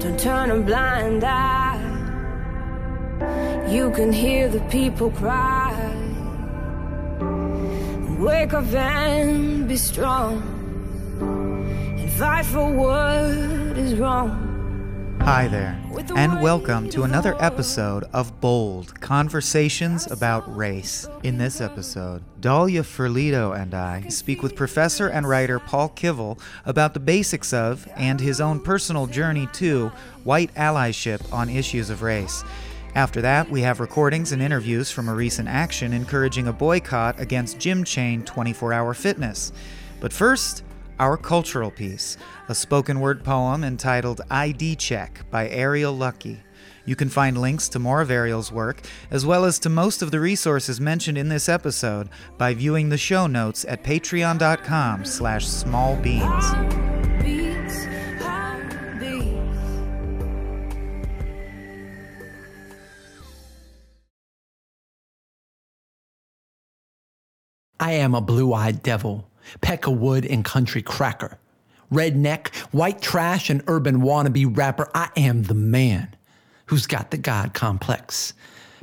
Don't turn a blind eye. You can hear the people cry. Wake up and be strong. And fight for what is wrong. Hi there, and welcome to another episode of Bold Conversations about Race. In this episode, Dahlia Ferlito and I speak with professor and writer Paul Kivel about the basics of, and his own personal journey to, white allyship on issues of race. After that, we have recordings and interviews from a recent action encouraging a boycott against gym chain 24 Hour Fitness. But first, our cultural piece, a spoken word poem entitled ID Check by Ariel Luckey. You can find links to more of Ariel's work, as well as to most of the resources mentioned in this episode, by viewing the show notes at patreon.com slash smallbeans. I am a blue eyed devil, peck of wood and country cracker. Redneck, white trash, and urban wannabe rapper, I am the man who's got the God complex.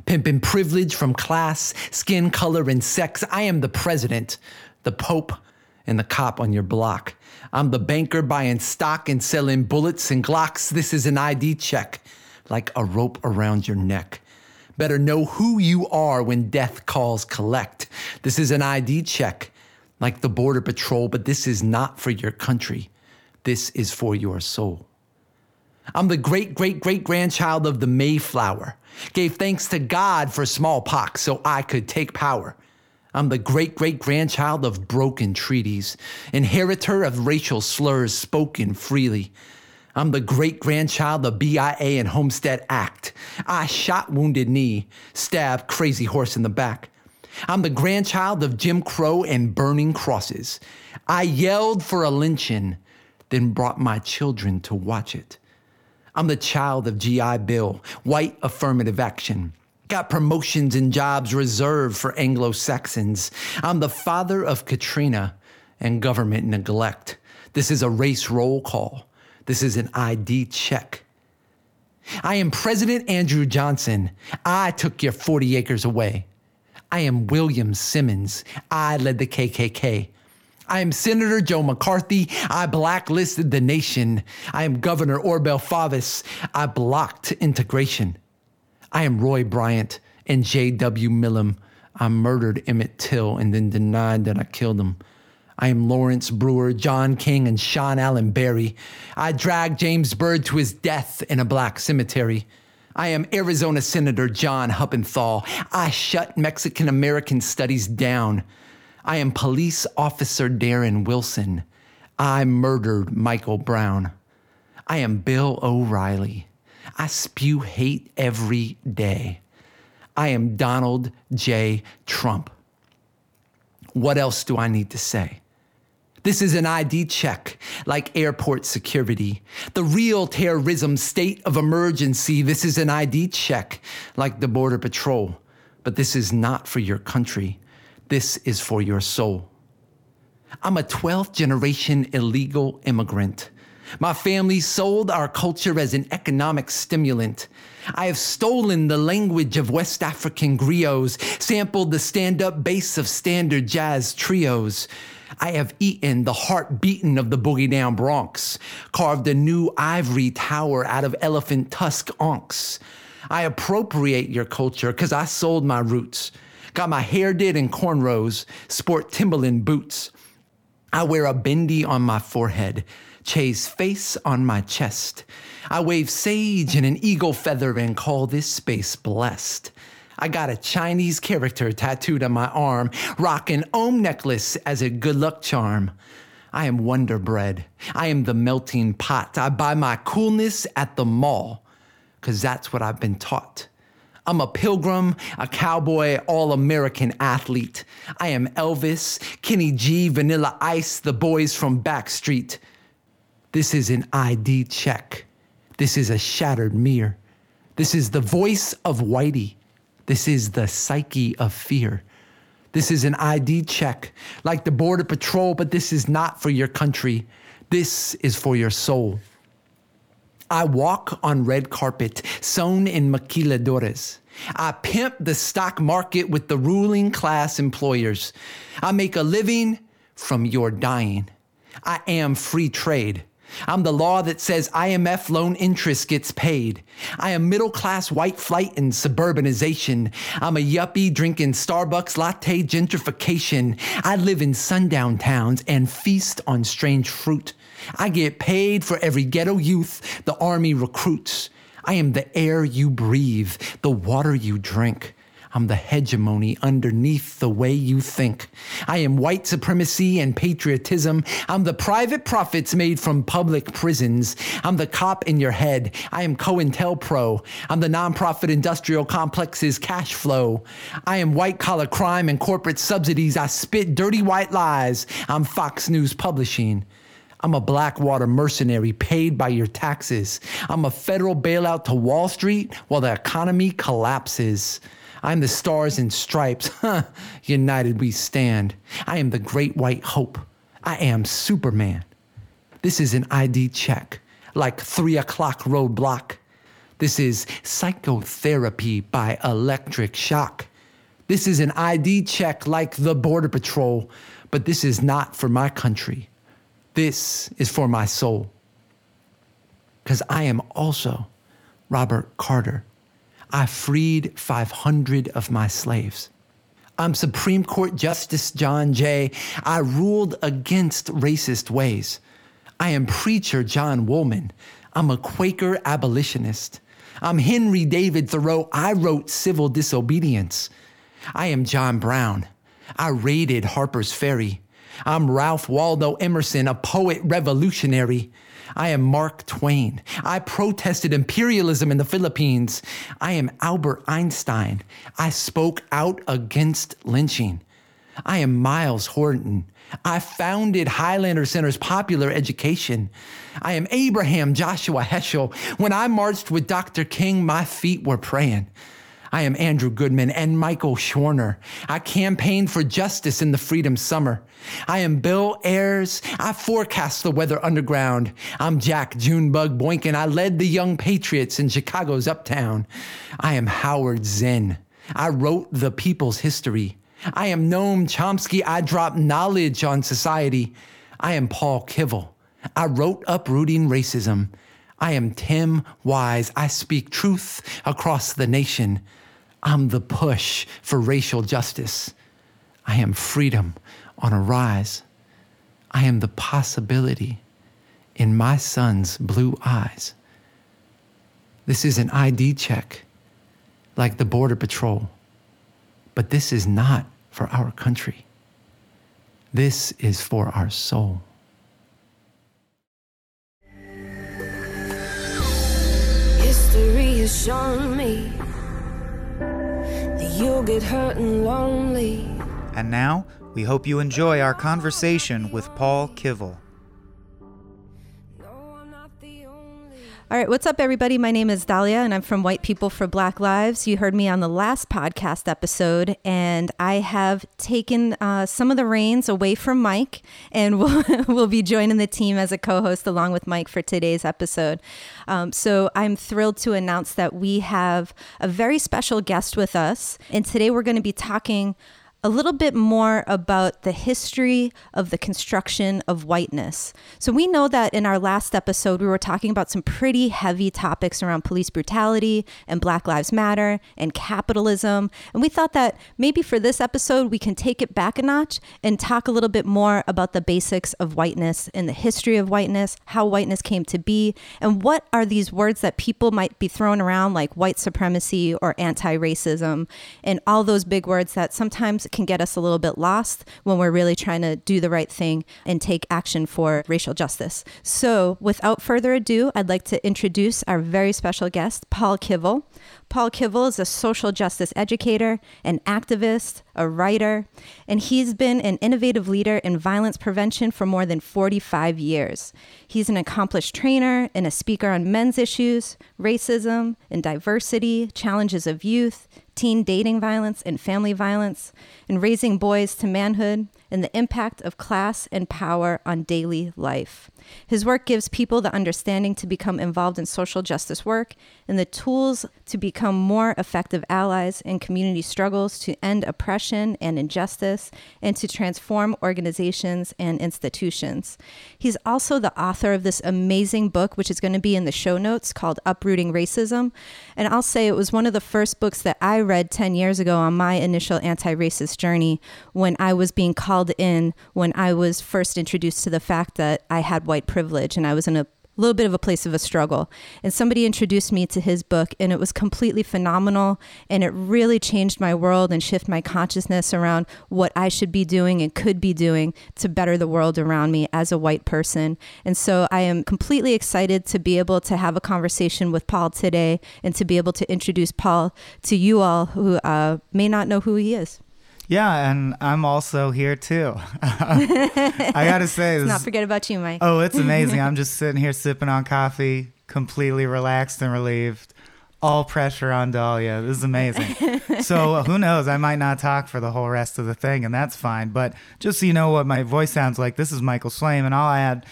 Pimping privilege from class, skin color, and sex. I am the president, the pope, and the cop on your block. I'm the banker buying stock and selling bullets and Glocks. This is an ID check, like a rope around your neck. Better know who you are when death calls collect. This is an ID check, like the Border Patrol, but this is not for your country. This is for your soul. I'm the great great great grandchild of the Mayflower. Gave thanks to God for smallpox so I could take power. I'm the great great grandchild of broken treaties, inheritor of racial slurs spoken freely. I'm the great grandchild of BIA and Homestead Act. I shot wounded knee, stabbed crazy horse in the back. I'm the grandchild of Jim Crow and burning crosses. I yelled for a lynching, then brought my children to watch it. I'm the child of GI Bill, white affirmative action. Got promotions and jobs reserved for Anglo Saxons. I'm the father of Katrina and government neglect. This is a race roll call. This is an ID check. I am President Andrew Johnson. I took your 40 acres away. I am William Simmons. I led the KKK. I am Senator Joe McCarthy. I blacklisted the nation. I am Governor Orval Faubus. I blocked integration. I am Roy Bryant and J.W. Milam. I murdered Emmett Till and then denied that I killed him. I am Lawrence Brewer, John King, and Shawn Allen Berry. I dragged James Byrd to his death in a black cemetery. I am Arizona Senator John Huppenthal. I shut Mexican American studies down. I am Police Officer Darren Wilson. I murdered Michael Brown. I am Bill O'Reilly. I spew hate every day. I am Donald J. Trump. What else do I need to say? This is an ID check, like airport security. The real terrorism state of emergency. This is an ID check, like the Border Patrol. But this is not for your country. This is for your soul. I'm a 12th generation illegal immigrant. My family sold our culture as an economic stimulant. I have stolen the language of West African griots, sampled the stand up bass of standard jazz trios. I have eaten the heart beaten of the boogie down Bronx, carved a new ivory tower out of elephant tusk onks. I appropriate your culture because I sold my roots. Got my hair did in cornrows, sport Timberland boots. I wear a bindi on my forehead, Che's face on my chest. I wave sage and an eagle feather and call this space blessed. I got a Chinese character tattooed on my arm, rock an Om necklace as a good luck charm. I am Wonder Bread. I am the melting pot. I buy my coolness at the mall, cause that's what I've been taught. I'm a pilgrim, a cowboy, all American athlete. I am Elvis, Kenny G, Vanilla Ice, the boys from Backstreet. This is an ID check. This is a shattered mirror. This is the voice of Whitey. This is the psyche of fear. This is an ID check, like the Border Patrol, but this is not for your country. This is for your soul. I walk on red carpet sewn in maquiladoras. I pimp the stock market with the ruling class employers. I make a living from your dying. I am free trade. I'm the law that says IMF loan interest gets paid. I am middle class white flight and suburbanization. I'm a yuppie drinking Starbucks latte gentrification. I live in sundown towns and feast on strange fruit. I get paid for every ghetto youth the army recruits. I am the air you breathe, the water you drink. I'm the hegemony underneath the way you think. I am white supremacy and patriotism. I'm the private profits made from public prisons. I'm the cop in your head. I am COINTELPRO. I'm the nonprofit industrial complex's cash flow. I am white collar crime and corporate subsidies. I spit dirty white lies. I'm Fox News Publishing. I'm a Blackwater mercenary paid by your taxes. I'm a federal bailout to Wall Street while the economy collapses. I'm the stars and stripes. United we stand. I am the great white hope. I am Superman. This is an ID check, like three o'clock roadblock. This is psychotherapy by electric shock. This is an ID check like the Border Patrol, but this is not for my country. This is for my soul. Because I am also Robert Carter. I freed 500 of my slaves. I'm Supreme Court Justice John Jay. I ruled against racist ways. I am Preacher John Woolman. I'm a Quaker abolitionist. I'm Henry David Thoreau. I wrote Civil Disobedience. I am John Brown. I raided Harper's Ferry. I'm Ralph Waldo Emerson, a poet revolutionary. I am Mark Twain. I protested imperialism in the Philippines. I am Albert Einstein. I spoke out against lynching. I am Myles Horton. I founded Highlander Center's popular education. I am Abraham Joshua Heschel. When I marched with Dr. King, my feet were praying. I am Andrew Goodman and Michael Schwerner. I campaigned for justice in the Freedom Summer. I am Bill Ayers. I forecast the weather underground. I'm Jack Junebug Boykin. I led the Young Patriots in Chicago's Uptown. I am Howard Zinn. I wrote the people's history. I am Noam Chomsky. I drop knowledge on society. I am Paul Kivel. I wrote Uprooting Racism. I am Tim Wise. I speak truth across the nation. I'm the push for racial justice. I am freedom on a rise. I am the possibility in my son's blue eyes. This is an ID check, like the Border Patrol, but this is not for our country. This is for our soul. Me that you'll get hurt and lonely. And now, we hope you enjoy our conversation with Paul Kivel. All right, what's up, everybody? My name is Dahlia, and I'm from White People for Black Lives. You heard me on the last podcast episode, and I have taken uh, some of the reins away from Mike, and will will be joining the team as a co-host along with Mike for today's episode. Um, so I'm thrilled to announce that we have a very special guest with us, and today we're going to be talking a little bit more about the history of the construction of whiteness. So, we know that in our last episode, we were talking about some pretty heavy topics around police brutality and Black Lives Matter and capitalism. And we thought that maybe for this episode, we can take it back a notch and talk a little bit more about the basics of whiteness and the history of whiteness, how whiteness came to be, and what are these words that people might be throwing around like white supremacy or anti racism, and all those big words that sometimes can get us a little bit lost when we're really trying to do the right thing and take action for racial justice. So, without further ado, I'd like to introduce our very special guest, Paul Kivel. Paul Kivel is a social justice educator, an activist, a writer, and he's been an innovative leader in violence prevention for more than 45 years. He's an accomplished trainer and a speaker on men's issues, racism and diversity, challenges of youth, teen dating violence and family violence, and raising boys to manhood, and the impact of class and power on daily life. His work gives people the understanding to become involved in social justice work and the tools to become more effective allies in community struggles to end oppression and injustice and to transform organizations and institutions. He's also the author of this amazing book, which is going to be in the show notes called Uprooting Racism. And I'll say it was one of the first books that I read 10 years ago on my initial anti racist journey when I was being called in, when I was first introduced to the fact that I had white privilege and I was in a little bit of a place of a struggle. And somebody introduced me to his book, and it was completely phenomenal. And it really changed my world and shift my consciousness around what I should be doing and could be doing to better the world around me as a white person. And so I am completely excited to be able to have a conversation with Paul today and to be able to introduce Paul to you all who uh, may not know who he is. Yeah, and I'm also here too. I gotta say, Let's not forget about you, Mike. Oh, it's amazing. I'm just sitting here sipping on coffee, completely relaxed and relieved. All pressure on Dahlia. This is amazing. so who knows? I might not talk for the whole rest of the thing, and that's fine. But just so you know what my voice sounds like, this is Michael Slame, and I'll add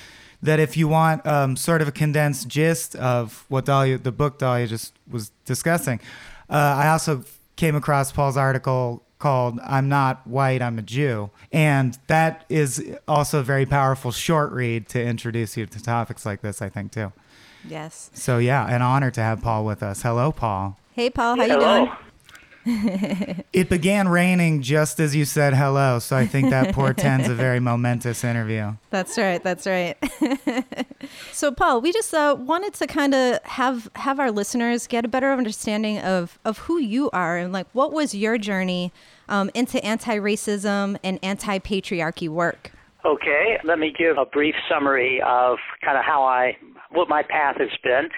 that if you want um, sort of a condensed gist of what Dahlia, the book Dahlia just was discussing, uh, I also came across Paul's article called I'm Not White, I'm a Jew. And that is also a very powerful short read to introduce you to topics like this, I think, too. Yes. So, yeah, an honor to have Paul with us. Hello, Paul. Hey, Paul. How Hello. you doing? It began raining just as you said hello, so I think that portends a very momentous interview. That's right. That's right. so, Paul, we just uh, wanted to kind of have have our listeners get a better understanding of of who you are and like what was your journey um, into anti-racism and anti-patriarchy work. Okay, let me give a brief summary of kind of how I, what my path has been.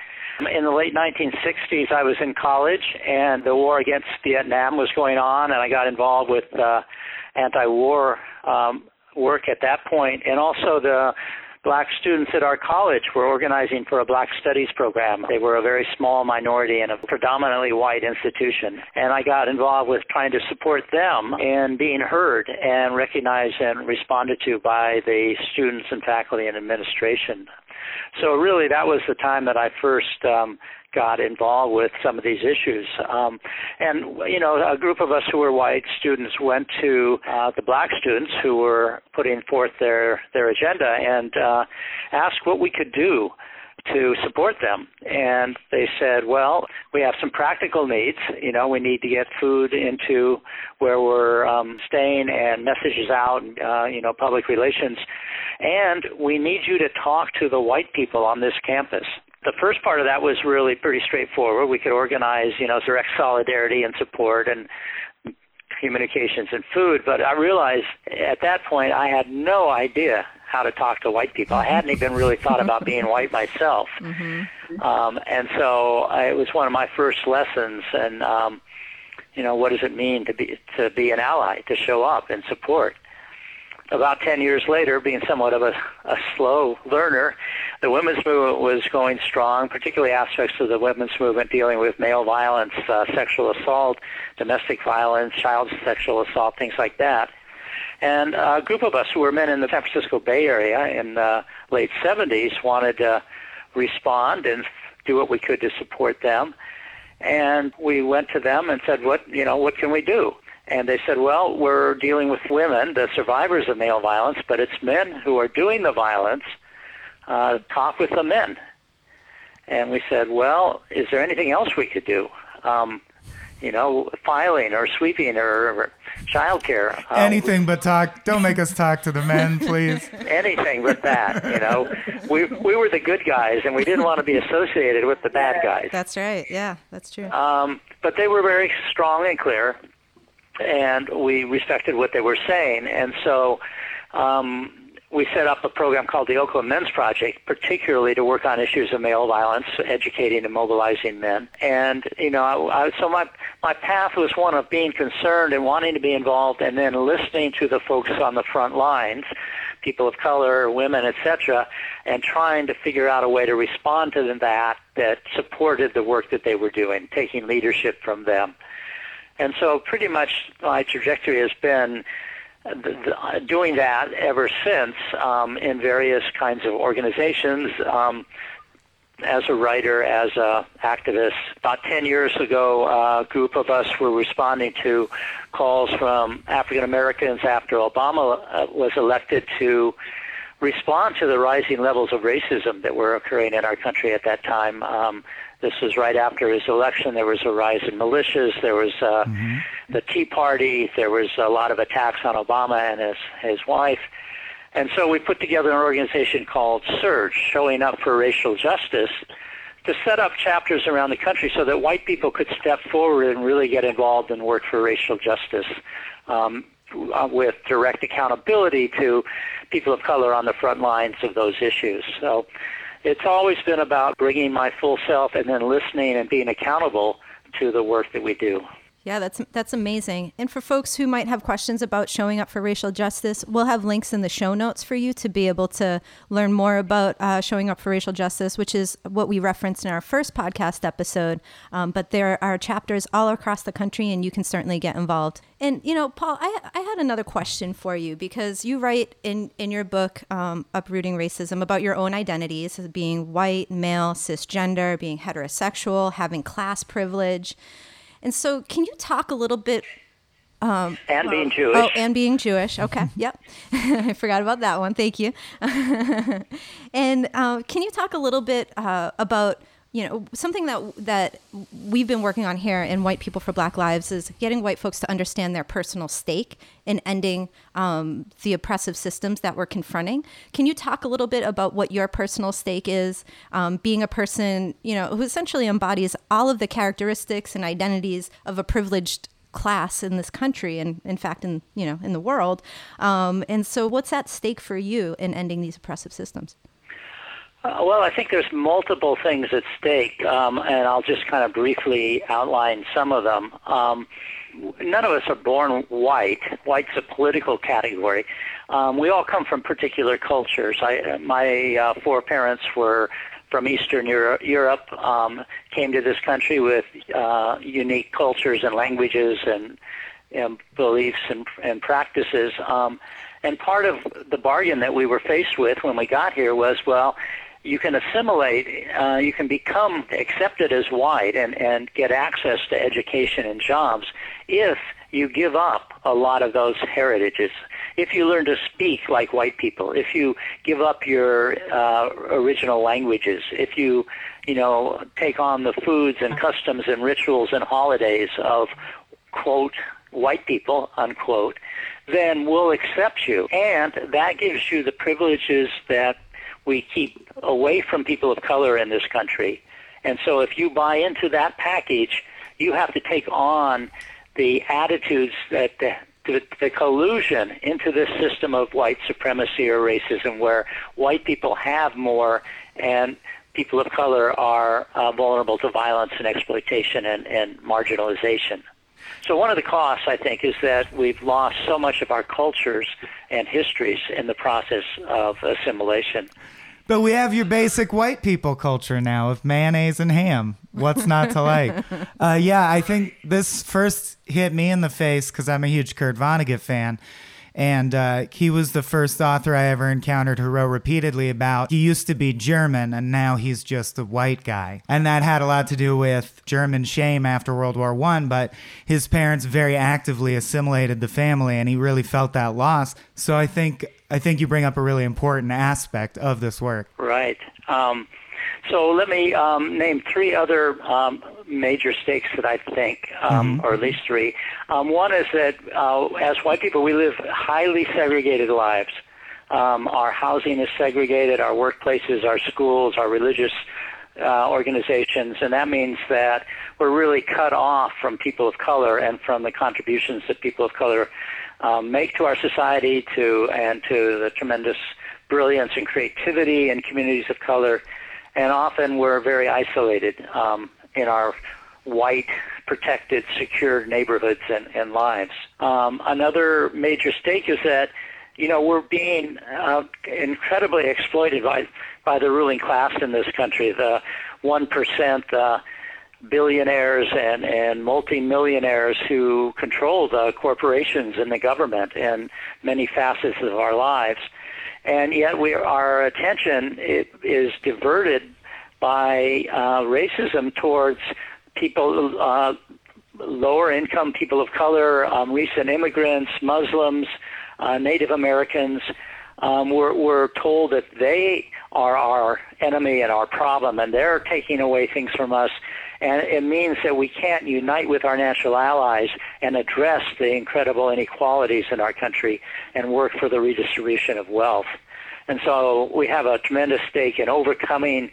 In the late 1960s, I was in college, and the war against Vietnam was going on, and I got involved with uh, anti-war um, work at that point, and also the black students at our college were organizing for a black studies program. They were a very small minority in a predominantly white institution. And I got involved with trying to support them in being heard and recognized and responded to by the students and faculty and administration. So really that was the time that I first um, got involved with some of these issues. Um, and, you know, a group of us who were white students went to uh, the black students who were putting forth their, their agenda and uh, asked what we could do to support them. And they said, well, we have some practical needs. You know, we need to get food into where we're um, staying and messages out, uh, you know, public relations. And we need you to talk to the white people on this campus the first part of that was really pretty straightforward. We could organize, you know, direct solidarity and support and communications and food, but I realized at that point I had no idea how to talk to white people. I hadn't even really thought about being white myself, mm-hmm. um, and so I, it was one of my first lessons. And um, you know, what does it mean to be to be an ally, to show up and support? about 10 years later, being somewhat of a, a slow learner, the women's movement was going strong, particularly aspects of the women's movement dealing with male violence, uh, sexual assault, domestic violence, child sexual assault, things like that. And a group of us who were men in the San Francisco Bay Area in the late 70s wanted to respond and do what we could to support them. And we went to them and said, what, you know, what can we do? And they said, well, we're dealing with women, the survivors of male violence, but it's men who are doing the violence. Uh, talk with the men. And we said, well, is there anything else we could do? Um, you know, filing or sweeping or, or child care. Uh, anything but talk. Don't make us talk to the men, please. anything but that. You know, we we were the good guys, and we didn't want to be associated with the bad guys. That's right. Yeah, that's true. Um, but they were very strong and clear and we respected what they were saying. And so um, we set up a program called the Oakland Men's Project, particularly to work on issues of male violence, educating and mobilizing men. And you know, I, I, so my my path was one of being concerned and wanting to be involved, and then listening to the folks on the front lines, people of color, women, etc., and trying to figure out a way to respond to that that supported the work that they were doing, taking leadership from them. And so pretty much my trajectory has been doing that ever since um, in various kinds of organizations. Um, as a writer, as a activist. About 10 years ago, a group of us were responding to calls from African Americans after Obama uh, was elected to respond to the rising levels of racism that were occurring in our country at that time. Um, this was right after his election. There was a rise in militias. There was uh, mm-hmm. the Tea Party. There was a lot of attacks on Obama and his his wife. And so we put together an organization called SURJ, showing up for racial justice, to set up chapters around the country so that white people could step forward and really get involved and work for racial justice um, uh, with direct accountability to people of color on the front lines of those issues. So it's always been about bringing my full self and then listening and being accountable to the work that we do. Yeah, that's that's amazing. And for folks who might have questions about showing up for racial justice, we'll have links in the show notes for you to be able to learn more about uh, showing up for racial justice, which is what we referenced in our first podcast episode. Um, but there are chapters all across the country, and you can certainly get involved. And you know, Paul, I, I had another question for you because you write in in your book um, "Uprooting Racism" about your own identities as being white, male, cisgender, being heterosexual, having class privilege. And so, can you talk a little bit? Um, and being Jewish. Oh, and being Jewish. Okay. yep. I forgot about that one. Thank you. and uh, can you talk a little bit uh, about you know something that that we've been working on here in White People for Black Lives is getting white folks to understand their personal stake in ending um, the oppressive systems that we're confronting. Can you talk a little bit about what your personal stake is, um, being a person you know who essentially embodies all of the characteristics and identities of a privileged class in this country and in fact in you know in the world. Um, and so what's at stake for you in ending these oppressive systems uh, well, I think there's multiple things at stake, um, and I'll just kind of briefly outline some of them. Um, none of us are born white. White's a political category. Um, we all come from particular cultures. I, my uh, four parents were from Eastern Euro- Europe, um, came to this country with uh, unique cultures and languages and, and beliefs and, and practices. Um, and part of the bargain that we were faced with when we got here was, well, you can assimilate, uh, you can become accepted as white and, and get access to education and jobs if you give up a lot of those heritages. If you learn to speak like white people, if you give up your uh, original languages, if you, you know, take on the foods and customs and rituals and holidays of, quote, white people, unquote, then we'll accept you. And that gives you the privileges that we keep away from people of color in this country. And so if you buy into that package, you have to take on the attitudes that the, the, the collusion into this system of white supremacy or racism where white people have more and people of color are uh, vulnerable to violence and exploitation and, and marginalization. So one of the costs, I think, is that we've lost so much of our cultures and histories in the process of assimilation. But we have your basic white people culture now of mayonnaise and ham. What's not to like? Uh, yeah, I think this first hit me in the face because I'm a huge Kurt Vonnegut fan. And uh, he was the first author I ever encountered who wrote repeatedly about he used to be German and now he's just a white guy. And that had a lot to do with German shame after World War One, but his parents very actively assimilated the family and he really felt that loss. So I think I think you bring up a really important aspect of this work. Right. Um, so let me um, name three other um, major stakes that I think, um, mm-hmm. or at least three. Um, one is that uh, as white people, we live highly segregated lives. Um, our housing is segregated, our workplaces, our schools, our religious uh, organizations, and that means that we're really cut off from people of color and from the contributions that people of color um, make to our society to and to the tremendous brilliance and creativity in communities of color. And often we're very isolated um, in our white, protected, secure neighborhoods and, and lives. Um, another major stake is that you know we're being uh, incredibly exploited by by the ruling class in this country. The one percent. Billionaires and, and multimillionaires who control the corporations and the government and many facets of our lives. And yet we, our attention is diverted by uh, racism towards people, uh, lower income people of color, um, recent immigrants, Muslims, uh, Native Americans. Um, we're, we're told that they are our enemy and our problem, and they're taking away things from us. And it means that we can't unite with our natural allies and address the incredible inequalities in our country and work for the redistribution of wealth. And so we have a tremendous stake in overcoming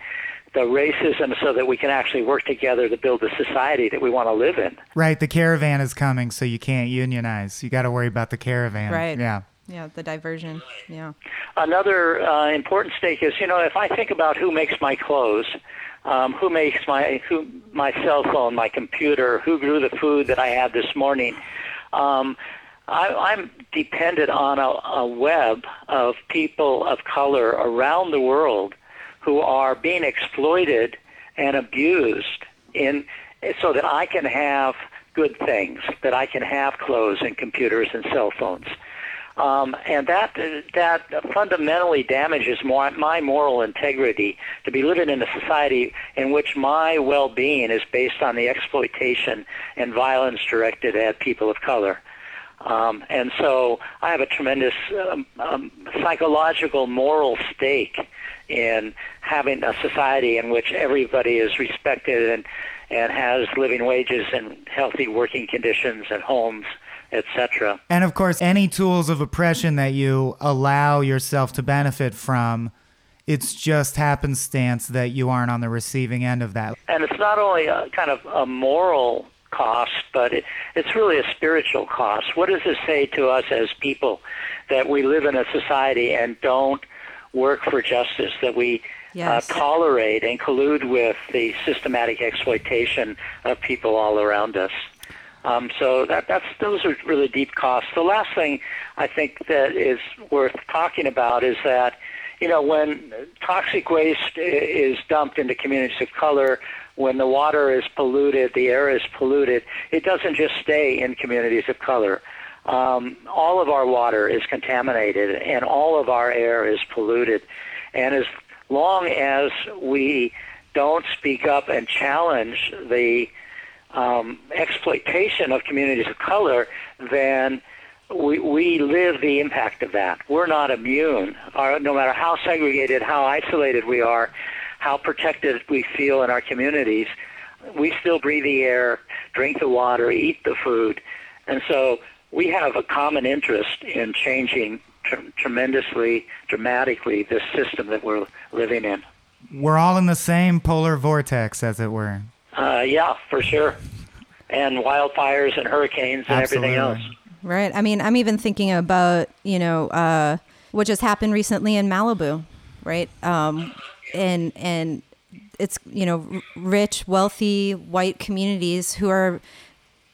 the racism so that we can actually work together to build the society that we want to live in. Right. The caravan is coming, so you can't unionize. You got to worry about the caravan. Right. Yeah. Yeah, the diversion. Yeah. Another uh, important stake is, you know, if I think about who makes my clothes, um, who makes my who my cell phone, my computer, who grew the food that I had this morning, um, I, I'm dependent on a, a web of people of color around the world who are being exploited and abused in so that I can have good things, that I can have clothes and computers and cell phones. Um, and that that fundamentally damages my, my moral integrity to be living in a society in which my well-being is based on the exploitation and violence directed at people of color. Um, and so I have a tremendous um, um, psychological, moral stake in having a society in which everybody is respected and, and has living wages and healthy working conditions and homes etc. And of course, any tools of oppression that you allow yourself to benefit from, it's just happenstance that you aren't on the receiving end of that. And it's not only a kind of a moral cost, but it, it's really a spiritual cost. What does it say to us as people that we live in a society and don't work for justice, that we uh, yes. uh, tolerate and collude with the systematic exploitation of people all around us? Um, so that, that's those are really deep costs. The last thing I think that is worth talking about is that you know when toxic waste is dumped into communities of color, when the water is polluted, the air is polluted, it doesn't just stay in communities of color. Um, all of our water is contaminated and all of our air is polluted. And as long as we don't speak up and challenge the um, exploitation of communities of color, then we, we live the impact of that. We're not immune. Our, no matter how segregated, how isolated we are, how protected we feel in our communities, we still breathe the air, drink the water, eat the food. And so we have a common interest in changing tr- tremendously, dramatically, this system that we're living in. We're all in the same polar vortex, as it were. Uh, yeah, for sure. And wildfires and hurricanes and Absolutely. everything else. Right. I mean, I'm even thinking about, you know, uh, what just happened recently in Malibu, right? Um, and, and, it's you know rich wealthy white communities who are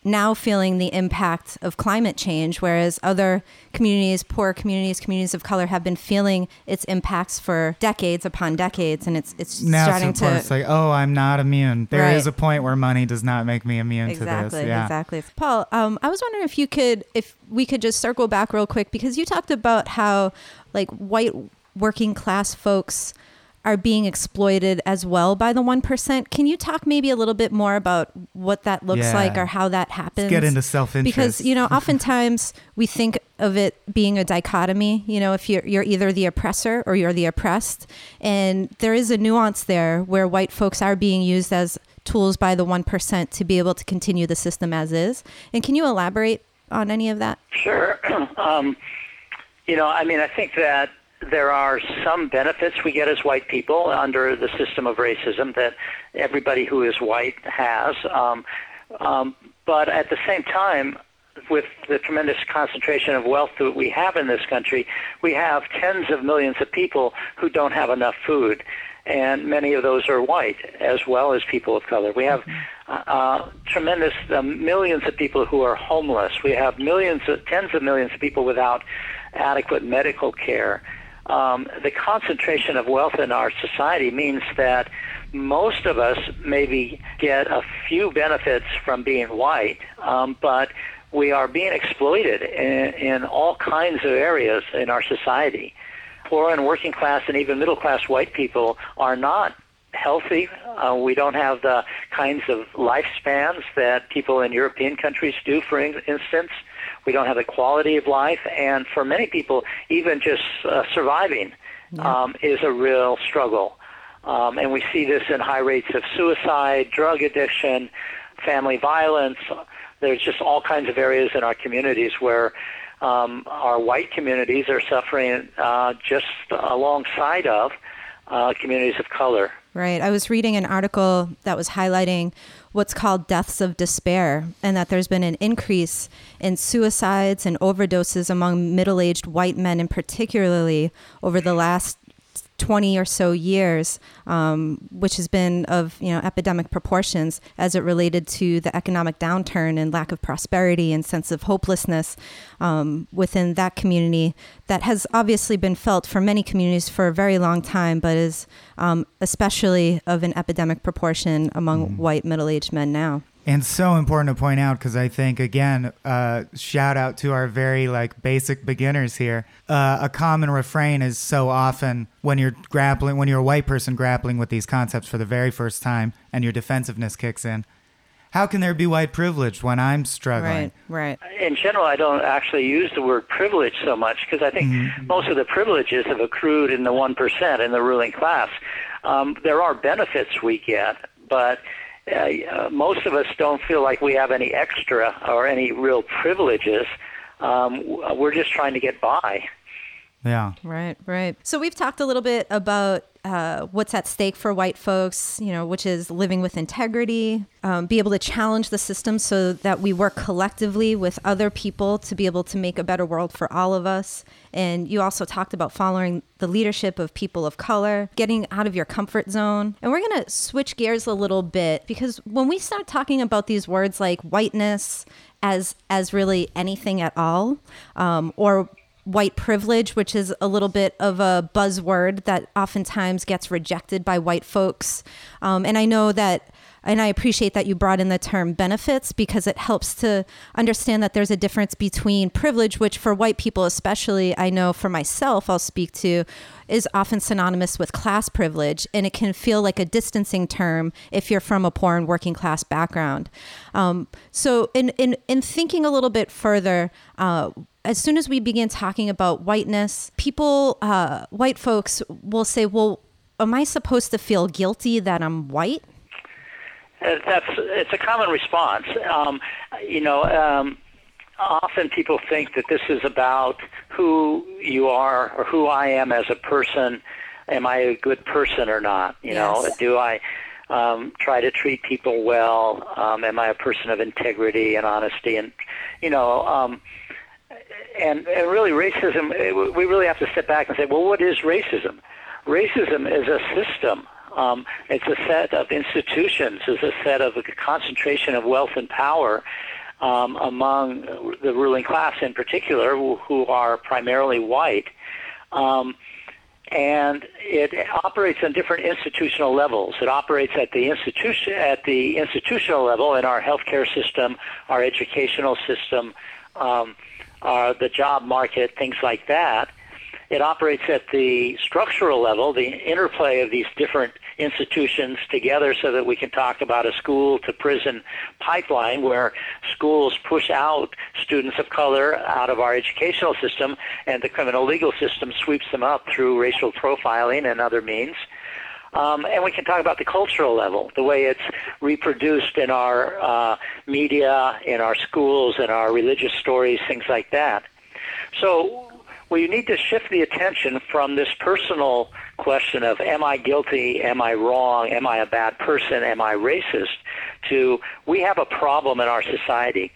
now feeling the impact of climate change, whereas other communities, poor communities, communities of color, have been feeling its impacts for decades upon decades, and it's it's now starting to. It's like, oh, I'm not immune. There right. is a point where money does not make me immune exactly, to this. Yeah. Exactly. Paul, um, I was wondering if you could, if we could just circle back real quick because you talked about how, like, white working class folks are being exploited as well by the 1%. Can you talk maybe a little bit more about what that looks yeah. like or how that happens? Let's get into self-interest. Because, you know, oftentimes we think of it being a dichotomy, you know, if you're you're either the oppressor or you're the oppressed, and there is a nuance there where white folks are being used as tools by the 1% to be able to continue the system as is. And can you elaborate on any of that? Sure. Um, you know, I mean, I think that there are some benefits we get as white people under the system of racism that everybody who is white has. Um, um, but at the same time, with the tremendous concentration of wealth that we have in this country, we have tens of millions of people who don't have enough food. And many of those are white as well as people of color. We have uh, uh tremendous uh, millions of people who are homeless. We have millions, of, tens of millions of people without adequate medical care um, the concentration of wealth in our society means that most of us maybe get a few benefits from being white, um, but we are being exploited in, in all kinds of areas in our society. Poor and working class and even middle class white people are not healthy. Uh, we don't have the kinds of lifespans that people in European countries do, for instance. We don't have the quality of life. And for many people, even just uh, surviving yeah. um, is a real struggle. Um, and we see this in high rates of suicide, drug addiction, family violence. There's just all kinds of areas in our communities where um, our white communities are suffering uh, just alongside of uh, communities of color. Right. I was reading an article that was highlighting what's called deaths of despair, and that there's been an increase in suicides and overdoses among middle aged white men, in particularly over the last 20 or so years, um, which has been of you know epidemic proportions as it related to the economic downturn and lack of prosperity and sense of hopelessness um, within that community that has obviously been felt for many communities for a very long time, but is um, especially of an epidemic proportion among mm. white middle-aged men now. And so important to point out because I think again, uh, shout out to our very like basic beginners here. Uh, a common refrain is so often when you're grappling, when you're a white person grappling with these concepts for the very first time, and your defensiveness kicks in. How can there be white privilege when I'm struggling? Right, right. In general, I don't actually use the word privilege so much because I think mm-hmm. most of the privileges have accrued in the one percent in the ruling class. Um, there are benefits we get, but uh, most of us don't feel like we have any extra or any real privileges. Um, we're just trying to get by. Yeah. Right, right. So we've talked a little bit about uh, what's at stake for white folks, you know, which is living with integrity, um, be able to challenge the system so that we work collectively with other people to be able to make a better world for all of us. And you also talked about following the leadership of people of color, getting out of your comfort zone. And we're going to switch gears a little bit because when we start talking about these words like whiteness as as really anything at all, um, or white privilege, which is a little bit of a buzzword that oftentimes gets rejected by white folks. Um, and I know that, and I appreciate that you brought in the term benefits because it helps to understand that there's a difference between privilege, which for white people, especially, I know for myself, I'll speak to, is often synonymous with class privilege. And it can feel like a distancing term if you're from a poor and working class background. Um, so, in, in, in thinking a little bit further, uh, as soon as we begin talking about whiteness, people, uh, white folks will say, well, am I supposed to feel guilty that I'm white? Uh, that's it's a common response. Um, you know, um, often people think that this is about who you are or who I am as a person. Am I a good person or not? You yes. know, do I um, try to treat people well? Um, am I a person of integrity and honesty? And you know, um, and, and really racism, we really have to step back and say, well, what is racism? Racism is a system. Um, it's a set of institutions. It's a set of a concentration of wealth and power um, among the ruling class in particular, who, are primarily white. Um, and it operates on different institutional levels. It operates at the institution at the institutional level in our healthcare system, our educational system, um, uh, the job market, things like that. It operates at the structural level, the interplay of these different institutions together so that we can talk about a school to prison pipeline where schools push out students of color out of our educational system and the criminal legal system sweeps them up through racial profiling and other means. Um, and we can talk about the cultural level, the way it's reproduced in our uh, media, in our schools, in our religious stories, things like that. So we need to shift the attention from this personal question of am I guilty, am I wrong, am I a bad person, am I racist, to we have a problem in our society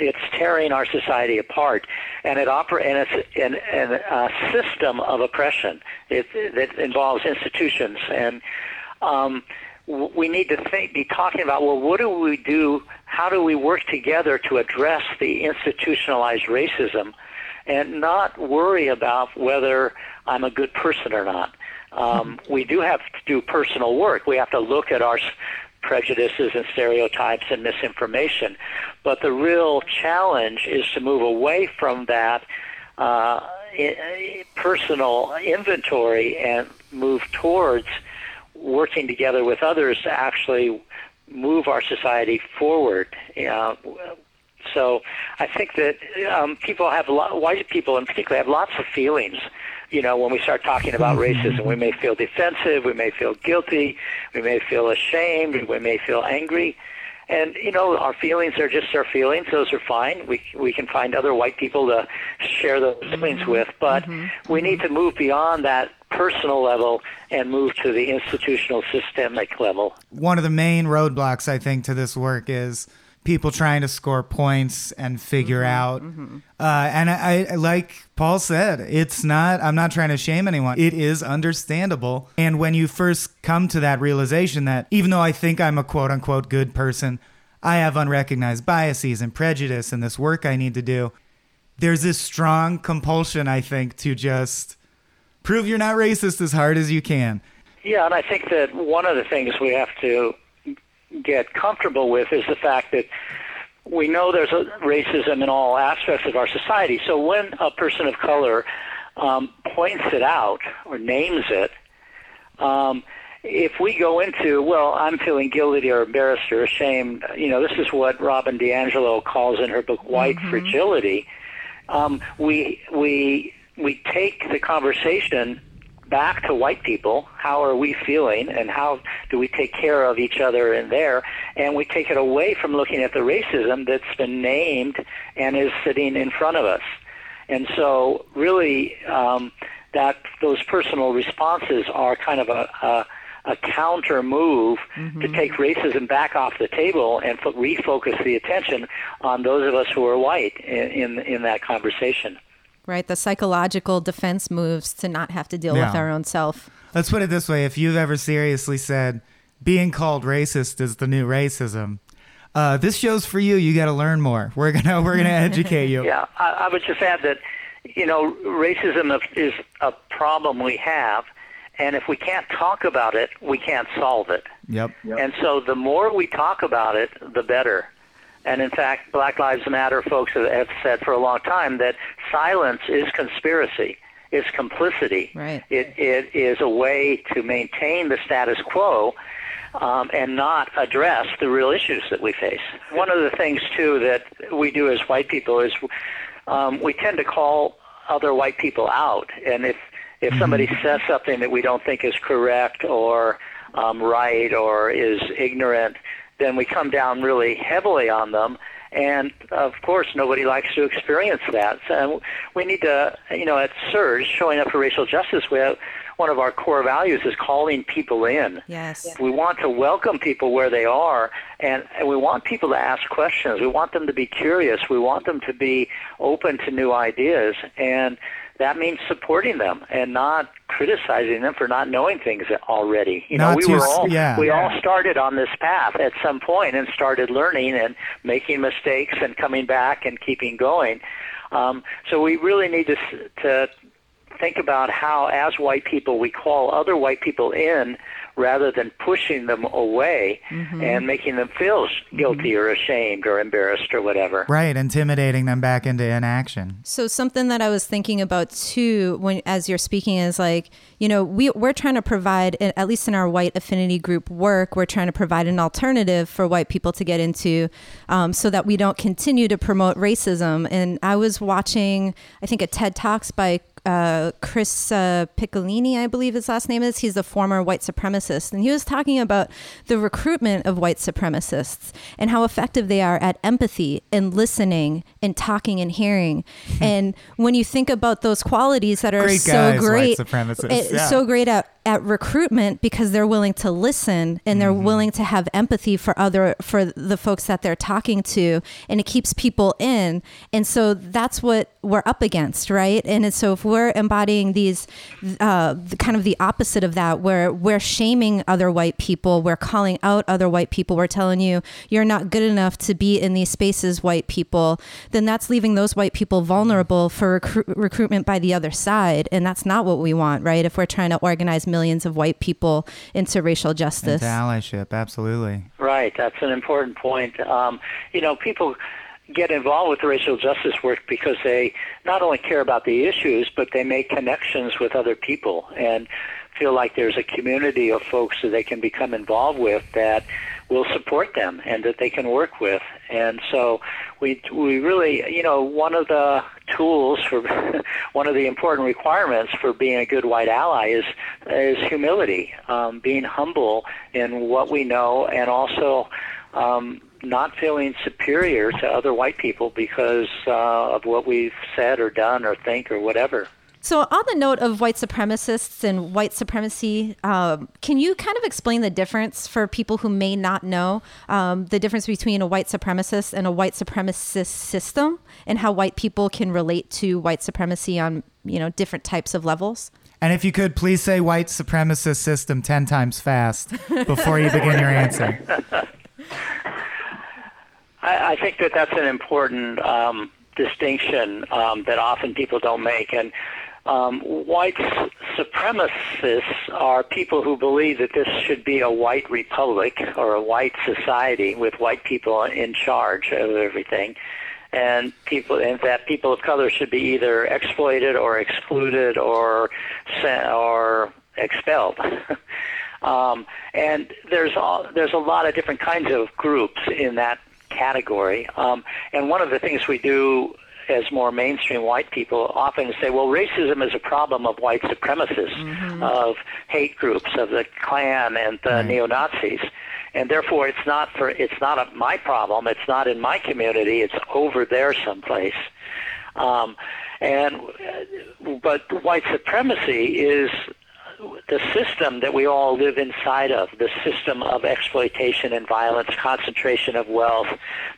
it's tearing our society apart, and it oper- and it's a system of oppression. That involves institutions, and um, we need to think, be talking about well, what do we do? How do we work together to address the institutionalized racism? and not worry about whether I'm a good person or not. Um, we do have to do personal work. We have to look at our prejudices and stereotypes and misinformation. But the real challenge is to move away from that uh, personal inventory and move towards working together with others to actually move our society forward. Uh, so I think that um, people have a lot, white people in particular have lots of feelings. You know, when we start talking about mm-hmm. racism, we may feel defensive, we may feel guilty, we may feel ashamed, we may feel angry. And you know, our feelings are just our feelings; those are fine. We we can find other white people to share those feelings mm-hmm. with, but mm-hmm. we need to move beyond that personal level and move to the institutional systemic level. One of the main roadblocks, I think, to this work is people trying to score points and figure mm-hmm, out. Mm-hmm. Uh, and I, I, like Paul said, it's not, I'm not trying to shame anyone. It is understandable. And when you first come to that realization that even though I think I'm a quote unquote good person, I have unrecognized biases and prejudice and this work I need to do, there's this strong compulsion, I think, to just prove you're not racist as hard as you can. Yeah, and I think that one of the things we have to get comfortable with is the fact that we know there's a racism in all aspects of our society. So when a person of color um, points it out or names it, um, if we go into, well, I'm feeling guilty or embarrassed or ashamed, you know, this is what Robin DiAngelo calls in her book White mm-hmm. Fragility. Um, we we we take the conversation back to white people. How are we feeling, and how do we take care of each other in there? And we take it away from looking at the racism that's been named and is sitting in front of us. And so, really, um, that those personal responses are kind of a, a a counter move mm-hmm. to take racism back off the table and refocus the attention on those of us who are white in, in, in that conversation right? The psychological defense moves to not have to deal yeah. with our own self. Let's put it this way if you've ever seriously said, being called racist is the new racism, uh, this show's for you. You got to learn more. We're gonna we're gonna educate you. Yeah, I, I would just add that you know racism is a problem we have, and if we can't talk about it, we can't solve it. Yep. yep. And so the more we talk about it, the better. And in fact, Black Lives Matter folks have said for a long time that silence is conspiracy. It's complicity. Right. It, it is a way to maintain the status quo um, and not address the real issues that we face. One of the things, too, that we do as white people is um, we tend to call other white people out. And if, if mm-hmm. somebody says something that we don't think is correct or um, right or is ignorant, then we come down really heavily on them. And of course, nobody likes to experience that. So we need to, you know, at SURJ, showing up for racial justice, we have, one of our core values is calling people in. Yes. We want to welcome people where they are, and, and we want people to ask questions. We want them to be curious. We want them to be open to new ideas. And that means supporting them and not criticizing them for not knowing things already. You not know, we were all yeah. we all started on this path at some point and started learning and making mistakes and coming back and keeping going. Um, so we really need to to think about how, as white people, we call other white people in rather than pushing them away mm-hmm. and making them feel guilty mm-hmm. or ashamed or embarrassed or whatever. Right, intimidating them back into inaction. So something that I was thinking about too when as you're speaking is like, you know, we we're trying to provide at least in our white affinity group work, we're trying to provide an alternative for white people to get into um, so that we don't continue to promote racism. And I was watching I think a TED Talks by uh, Chris uh, Picciolini, I believe his last name is. He's a former white supremacist. And he was talking about the recruitment of white supremacists and how effective they are at empathy and listening and talking and hearing. and when you think about those qualities that are great so guys, great. It, yeah. so great at at recruitment because they're willing to listen and they're mm-hmm. willing to have empathy for other for the folks that they're talking to and it keeps people in. And so that's what we're up against right? And so if we're embodying these uh, kind of the opposite of that where we're shaming other white people we're calling out other white people we're telling you you're not good enough to be in these spaces white people then that's leaving those white people vulnerable for recru- recruitment by the other side. And that's not what we want right? If we're trying to organize millions of white people into racial justice. Into allyship, absolutely. Right, that's an important point. Um, you know, people get involved with the racial justice work because they not only care about the issues, but they make connections with other people and feel like there's a community of folks that they can become involved with that will support them and that they can work with. And so we we really, you know, one of the tools for one of the important requirements for being a good white ally is is humility, um, being humble in what we know, and also um, not feeling superior to other white people because uh, of what we've said or done or think or whatever. So, on the note of white supremacists and white supremacy, um, can you kind of explain the difference for people who may not know um, the difference between a white supremacist and a white supremacist system, and how white people can relate to white supremacy on you know different types of levels? And if you could please say white supremacist system 10 times fast before you begin your answer. I, I think that that's an important um, distinction um, that often people don't make. And um, white supremacists are people who believe that this should be a white republic or a white society with white people in charge of everything, and people and that people of color should be either exploited or excluded or or expelled. um, and there's a, there's a lot of different kinds of groups in that category. Um, and one of the things we do as more mainstream white people often say, well, racism is a problem of white supremacists, mm-hmm. of hate groups, of the Klan and the right. neo Nazis. And therefore, it's not for it's not a, my problem. It's not in my community. It's over there someplace. Um, and but white supremacy is the system that we all live inside of, the system of exploitation and violence, concentration of wealth,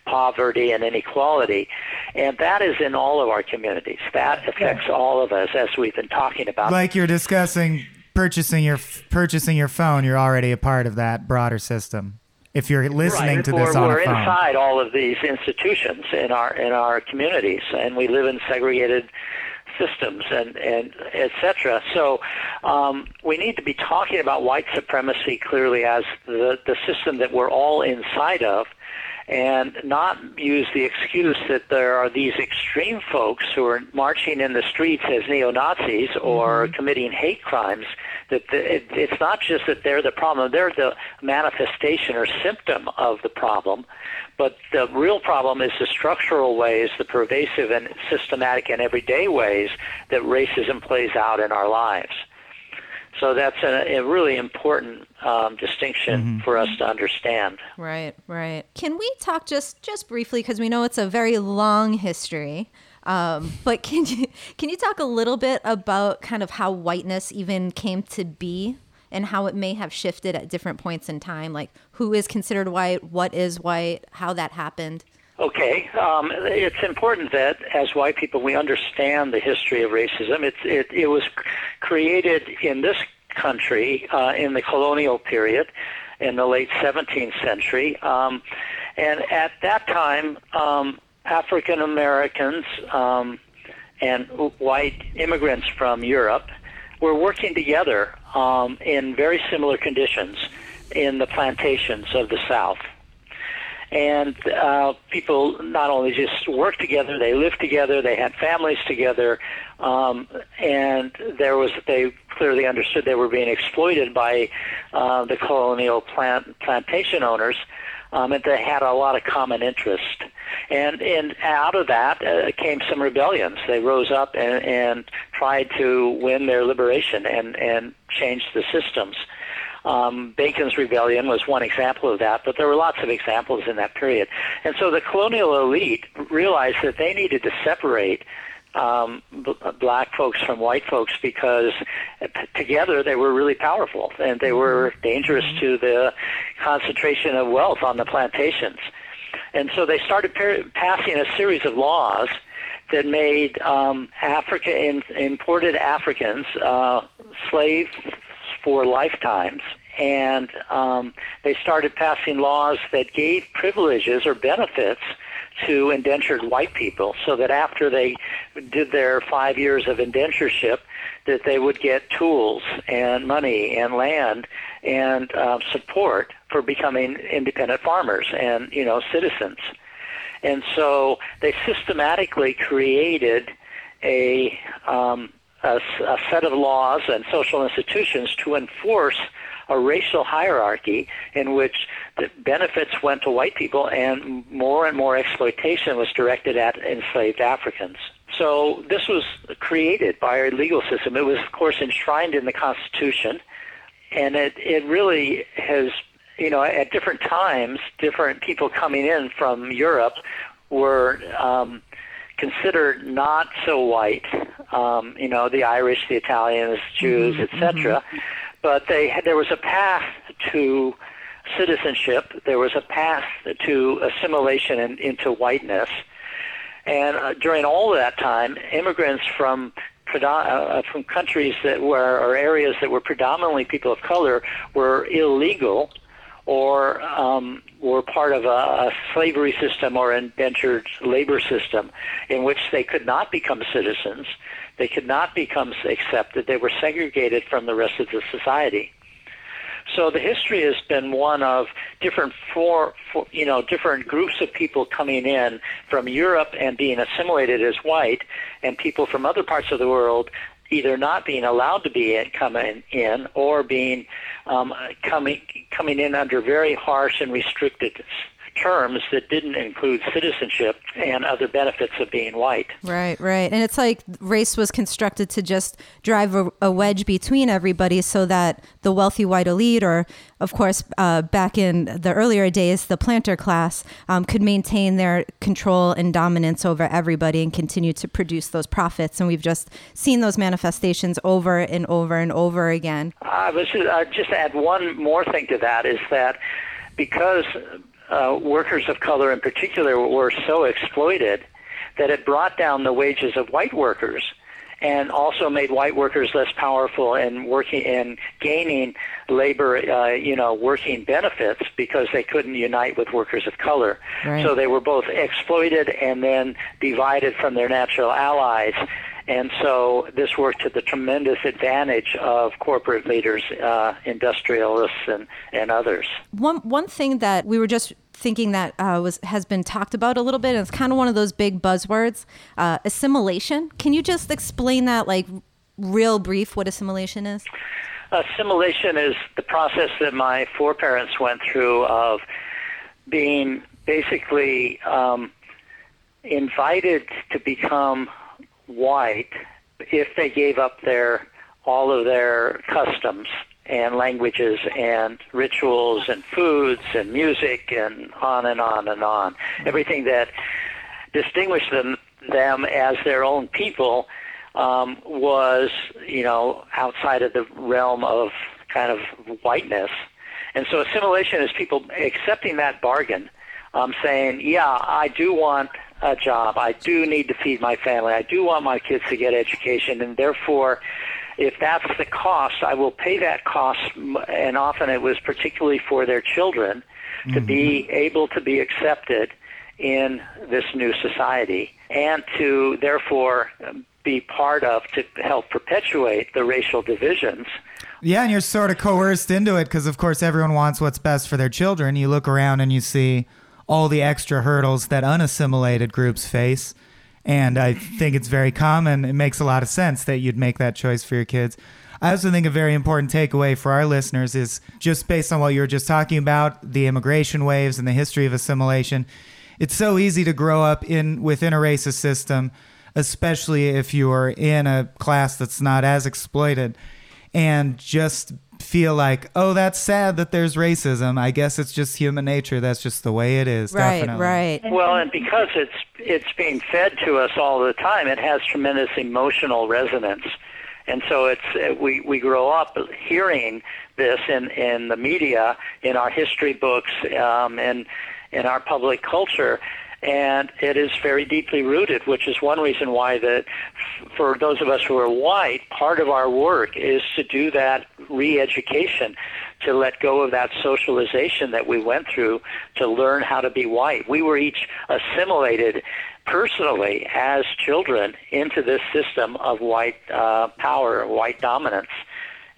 poverty, and inequality. And that is in all of our communities. That affects all of us, as we've been talking about. Like you're discussing purchasing your purchasing your phone, you're already a part of that broader system. If you're listening right. to this we're, on we're a phone. inside all of these institutions in our in our communities, and we live in segregated systems and and etc. So um, we need to be talking about white supremacy clearly as the the system that we're all inside of, and not use the excuse that there are these extreme folks who are marching in the streets as neo Nazis or mm-hmm. committing hate crimes. That the, it, it's not just that they're the problem; they're the manifestation or symptom of the problem. But the real problem is the structural ways, the pervasive and systematic and everyday ways that racism plays out in our lives. So that's a, a really important um, distinction mm-hmm. for us to understand. Right, right. Can we talk just just briefly because we know it's a very long history. Um, but can you can you talk a little bit about kind of how whiteness even came to be and how it may have shifted at different points in time, like who is considered white, what is white, how that happened? Okay, um, it's important that as white people we understand the history of racism. It's, it, it was created in this country uh, in the colonial period in the late 17th century. Um, and at that time, um, African Americans um, and white immigrants from Europe were working together um, in very similar conditions in the plantations of the South. And uh, people not only just worked together, they lived together, they had families together, um, and there was they clearly understood they were being exploited by uh, the colonial plant, plantation owners, um, and they had a lot of common interest. And, and out of that uh, came some rebellions. They rose up and, and tried to win their liberation and, and change the systems. Um, Bacon's rebellion was one example of that, but there were lots of examples in that period. And so the colonial elite realized that they needed to separate um, b- black folks from white folks because together they were really powerful and they were dangerous to the concentration of wealth on the plantations. And so they started par- passing a series of laws that made um, Africa in, imported Africans uh, slaves for lifetimes. And um, they started passing laws that gave privileges or benefits to indentured white people so that after they did their five years of indentureship that they would get tools and money and land and uh, support for becoming independent farmers and you know citizens and so they systematically created a, um, a, a set of laws and social institutions to enforce a racial hierarchy in which the benefits went to white people and more and more exploitation was directed at enslaved Africans. So this was created by our legal system. It was, of course, enshrined in the Constitution, and it, it really has, you know, at different times, different people coming in from Europe were um, considered not so white. Um, you know, the Irish, the Italians, Jews, mm-hmm, etc. Mm-hmm but they had, there was a path to citizenship. There was a path to assimilation in, into whiteness. And uh, during all of that time, immigrants from uh, from countries that were or areas that were predominantly people of color were illegal or um, were part of a, a slavery system or indentured labor system in which they could not become citizens they could not become accepted. They were segregated from the rest of the society. So the history has been one of different for, for, you know different groups of people coming in from Europe and being assimilated as white, and people from other parts of the world either not being allowed to be in, coming in or being um, coming coming in under very harsh and restricted terms that didn't include citizenship and other benefits of being white. Right, right. And it's like race was constructed to just drive a, a wedge between everybody so that the wealthy white elite, or of course, uh, back in the earlier days, the planter class, um, could maintain their control and dominance over everybody and continue to produce those profits. And we've just seen those manifestations over and over and over again. I was just, uh, just add one more thing to that is that because uh, workers of color in particular were so exploited that it brought down the wages of white workers and also made white workers less powerful in working in gaining labor, uh, you know, working benefits because they couldn't unite with workers of color. Right. So they were both exploited and then divided from their natural allies. And so this worked to the tremendous advantage of corporate leaders, uh, industrialists, and, and others. One, one thing that we were just thinking that uh, was has been talked about a little bit, and it's kind of one of those big buzzwords, uh, assimilation. Can you just explain that, like, real brief, what assimilation is? Assimilation is the process that my foreparents went through of being basically um, invited to become white if they gave up their all of their customs and languages and rituals and foods and music and on and on and on. Everything that distinguished them them as their own people um, was, you know, outside of the realm of kind of whiteness. And so assimilation is people accepting that bargain, um, saying, yeah, I do want a job. I do need to feed my family. I do want my kids to get education, and therefore, if that's the cost, I will pay that cost. And often it was particularly for their children mm-hmm. to be mm-hmm. able to be accepted in this new society and to therefore be part of to help perpetuate the racial divisions. Yeah, and you're sort of coerced into it because, of course, everyone wants what's best for their children. You look around and you see all the extra hurdles that unassimilated groups face. And I think it's very common. It makes a lot of sense that you'd make that choice for your kids. I also think a very important takeaway for our listeners is just based on what you were just talking about, the immigration waves and the history of assimilation. It's so easy to grow up in within a racist system, especially if you're in a class that's not as exploited, and just feel like, oh, that's sad that there's racism. I guess it's just human nature. That's just the way it is. Right, definitely. right. Well, and because it's it's being fed to us all the time, it has tremendous emotional resonance. And so it's we we grow up hearing this in in the media, in our history books, um, and in our public culture, and it is very deeply rooted, which is one reason why that for those of us who are white, part of our work is to do that re-education, to let go of that socialization that we went through to learn how to be white. We were each assimilated personally as children into this system of white uh, power, white dominance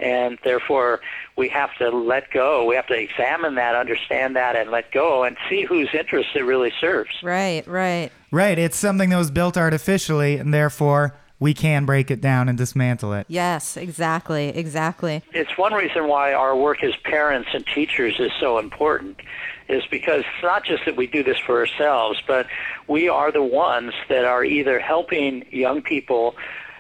and therefore we have to let go. We have to examine that, understand that, and let go, and see whose interest it really serves. Right, right. Right. It's something that was built artificially, and therefore we can break it down and dismantle it. Yes, exactly, exactly. It's one reason why our work as parents and teachers is so important is because it's not just that we do this for ourselves, but we are the ones that are either helping young people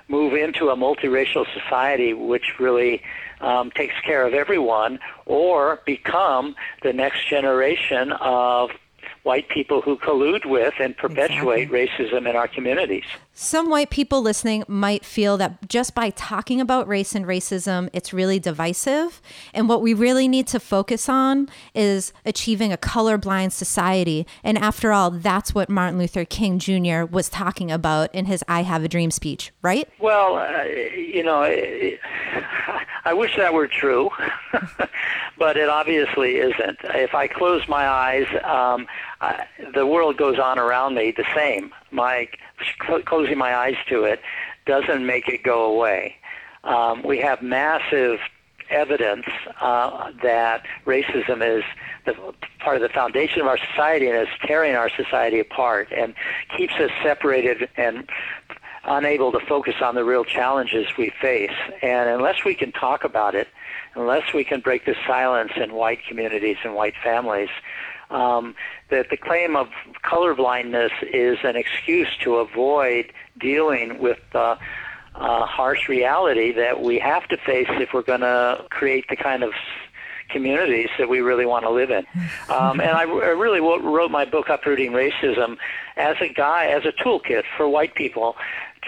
move into a multiracial society which really um, takes care of everyone or become the next generation of white people who collude with and perpetuate exactly. racism in our communities. Some white people listening might feel that just by talking about race and racism, it's really divisive. And what we really need to focus on is achieving a colorblind society. And after all, that's what Martin Luther King Jr. was talking about in his I Have a Dream speech, right? Well, uh, you know, I wish that were true, but it obviously isn't. If I close my eyes, um, I, the world goes on around me the same. My closing my eyes to it doesn't make it go away. Um, we have massive evidence uh, that racism is the, part of the foundation of our society and is tearing our society apart and keeps us separated and unable to focus on the real challenges we face. And unless we can talk about it, unless we can break the silence in white communities and white families, um, that the claim of colorblindness is an excuse to avoid dealing with the uh, harsh reality that we have to face if we're going to create the kind of communities that we really want to live in. Um, and I, I really wrote my book, Uprooting Racism, as a guy, as a toolkit for white people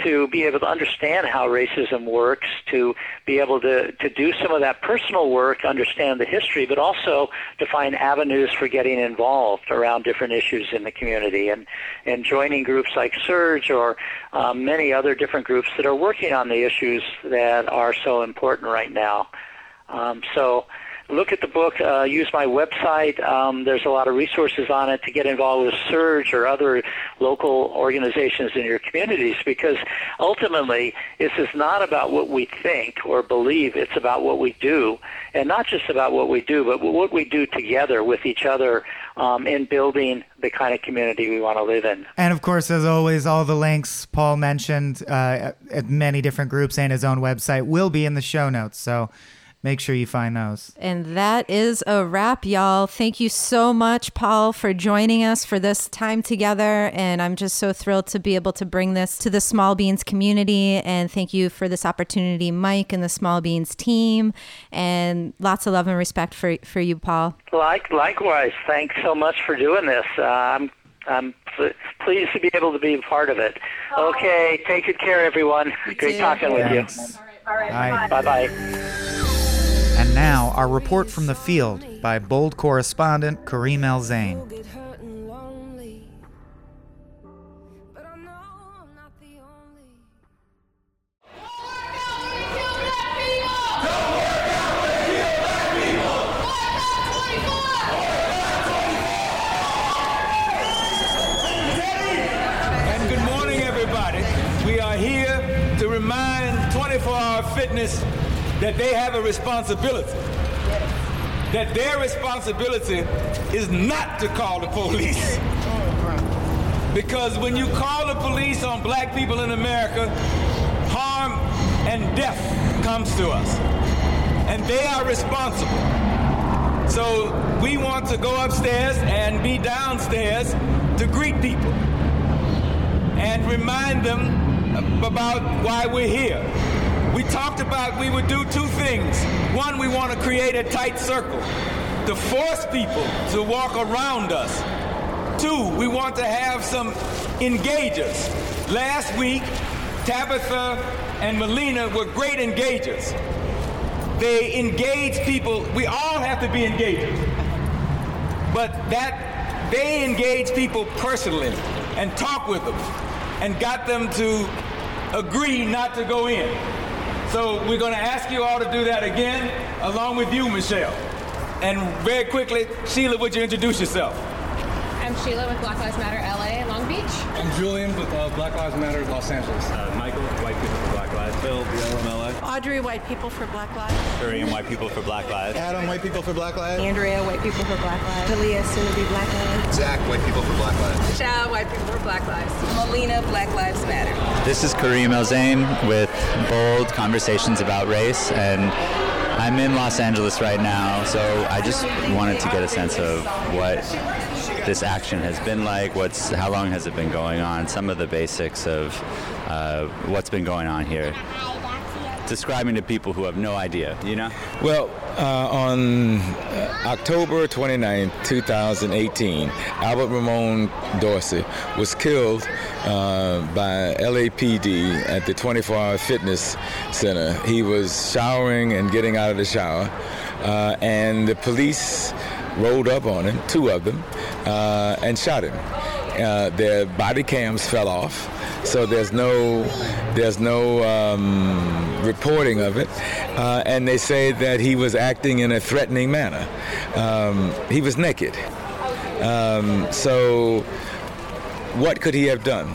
to be able to understand how racism works, to be able to, to do some of that personal work, understand the history, but also to find avenues for getting involved around different issues in the community and, and joining groups like SURJ or um, many other different groups that are working on the issues that are so important right now. Um, so look at the book, uh, use my website. Um, there's a lot of resources on it to get involved with SURJ or other local organizations in your communities because ultimately this is not about what we think or believe, it's about what we do. And not just about what we do, but what we do together with each other um, in building the kind of community we want to live in. And of course, as always, all the links Paul mentioned uh, at many different groups and his own website will be in the show notes. So make sure you find those. And that is a wrap, y'all. Thank you so much, Paul, for joining us for this time together. And I'm just so thrilled to be able to bring this to the Small Beans community. And thank you for this opportunity, Mike and the Small Beans team. And lots of love and respect for, for you, Paul. Like, likewise. Thanks so much for doing this. Uh, I'm I'm pleased to be able to be a part of it. Okay, take good care, everyone. You Great too. talking with you. All right. Bye bye. And now, our report from the field by bold correspondent Kareem El Zain. That they have a responsibility. That their responsibility is not to call the police. Because when you call the police on black people in America, harm and death comes to us. And they are responsible. So we want to go upstairs and be downstairs to greet people and remind them about why we're here we talked about we would do two things. One, we want to create a tight circle to force people to walk around us. Two, we want to have some engagers. Last week, Tabitha and Melina were great engagers. They engage people. We all have to be engagers. But that they engage people personally and talk with them and got them to agree not to go in. So we're going to ask you all to do that again, along with you, Michelle. And very quickly, Sheila, would you introduce yourself? I'm Sheila with Black Lives Matter LA, Long Beach. I'm Julian with uh, Black Lives Matter Los Angeles. Uh, Michael, White People for Black Lives. Bill, BLMLA. Audrey, White People for Black Lives. Durian, White People for Black Lives. Adam, White People for Black Lives. Andrea, White People for Black Lives. Talia, soon to be Black Lives. Zach, White People for Black Lives. Michelle, White People for Black Lives. Melina, Black Lives Matter. This is Kareem El Zain with Bold Conversations About Race, and I'm in Los Angeles right now, so I just wanted to get a sense of what this action has been like, what's how long has it been going on, some of the basics of uh, what's been going on here. Describing to people who have no idea, you know? Well, uh, on uh, October 29, 2018, Albert Ramon Dorsey was killed uh, by LAPD at the 24 Hour Fitness Center. He was showering and getting out of the shower, uh, and the police rolled up on him, two of them, uh, and shot him. Uh, their body cams fell off, so there's no there's no um, reporting of it, uh, and they say that he was acting in a threatening manner. Um, he was naked, um, so what could he have done?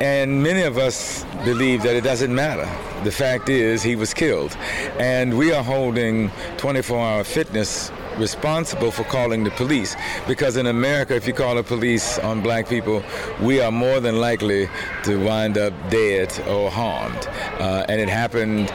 And many of us believe that it doesn't matter. The fact is, he was killed. And we are holding 24 hour fitness responsible for calling the police because in America, if you call the police on black people, we are more than likely to wind up dead or harmed. Uh, and it happened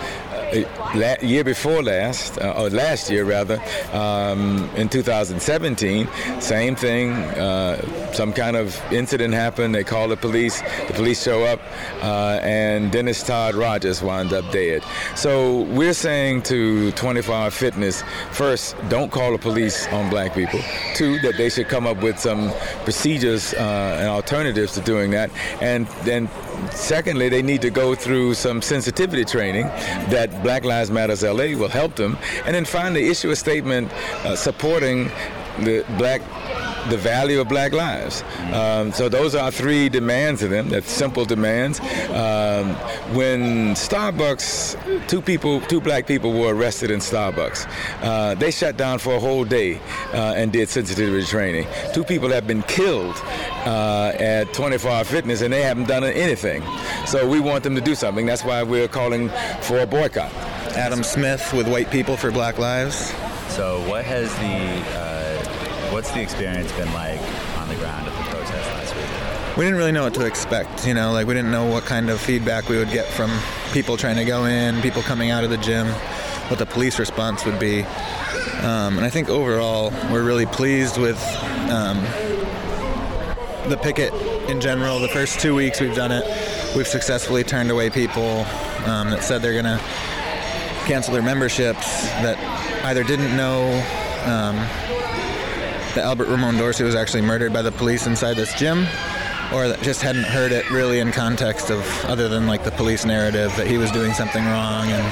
uh, year before last, uh, or last year rather, um, in 2017, same thing. Uh, some kind of incident happened. They called the police. The police show up, uh, and Dennis Todd Rogers wound up dead. So we're saying to 24 Hour Fitness, first, don't call the police on black people. Two, that they should come up with some procedures uh, and alternatives to doing that. And then secondly, they need to go through some sensitivity training that Black Lives Matters LA will help them. And then finally, issue a statement uh, supporting the black the value of black lives. Um, so those are three demands of them. That's simple demands. Um, when Starbucks, two people, two black people were arrested in Starbucks. Uh, they shut down for a whole day uh, and did sensitivity training. Two people have been killed uh, at 24 Hour Fitness and they haven't done anything. So we want them to do something. That's why we're calling for a boycott. Adam Smith with White People for Black Lives. So what has the uh, what's the experience been like on the ground at the protest last week? We didn't really know what to expect. You know, like we didn't know what kind of feedback we would get from people trying to go in, people coming out of the gym, what the police response would be. Um, and I think overall, we're really pleased with um, the picket in general. The first two weeks we've done it, we've successfully turned away people um, that said they're going to cancel their memberships that either didn't know um, that Albert Ramon Dorsey was actually murdered by the police inside this gym, or just hadn't heard it really in context of other than like the police narrative that he was doing something wrong. And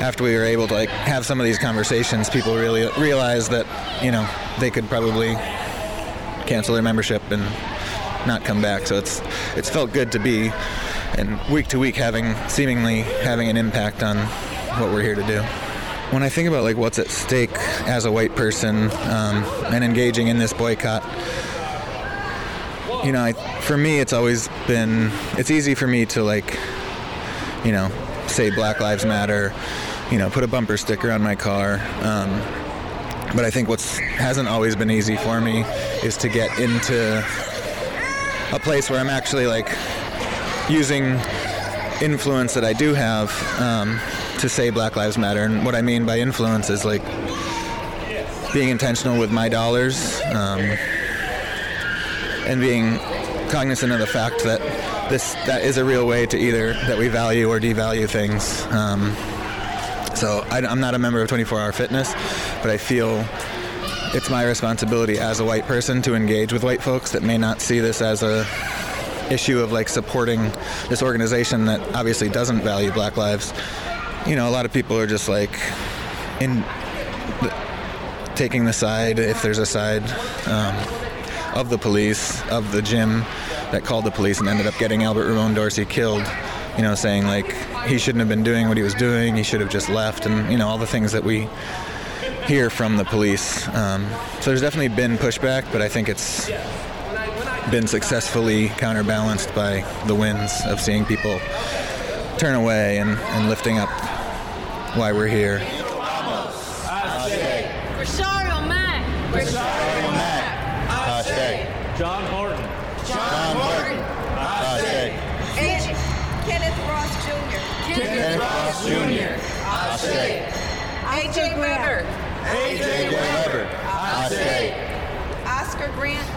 after we were able to like have some of these conversations, people really realized that you know they could probably cancel their membership and not come back. So it's it's felt good to be and week to week having seemingly having an impact on what we're here to do. When I think about like what's at stake as a white person um, and engaging in this boycott, you know, I, for me, it's always been it's easy for me to like, you know, say Black Lives Matter, you know, put a bumper sticker on my car. Um, but I think what's hasn't always been easy for me is to get into a place where I'm actually like using influence that I do have um, to say Black Lives Matter. And what I mean by influence is like being intentional with my dollars um, and being cognizant of the fact that this that is a real way to either that we value or devalue things. Um, so I, I'm not a member of 24 Hour Fitness, but I feel it's my responsibility as a white person to engage with white folks that may not see this as a issue of like supporting this organization that obviously doesn't value black lives you know a lot of people are just like in the, taking the side if there's a side um, of the police of the gym that called the police and ended up getting albert ramon dorsey killed you know saying like he shouldn't have been doing what he was doing he should have just left and you know all the things that we hear from the police. Um, so there's definitely been pushback, but I think it's been successfully counterbalanced by the winds of seeing people turn away and, and lifting up why we're here. Rosario Mack. Rosario Mack. Hashtag. John Horton. John Horton. Hashtag. Kenneth Ross Jr. Kenneth Ross Jr. Hashtag. AJ Weber. AJ Weber. Hashtag. Oscar Grant.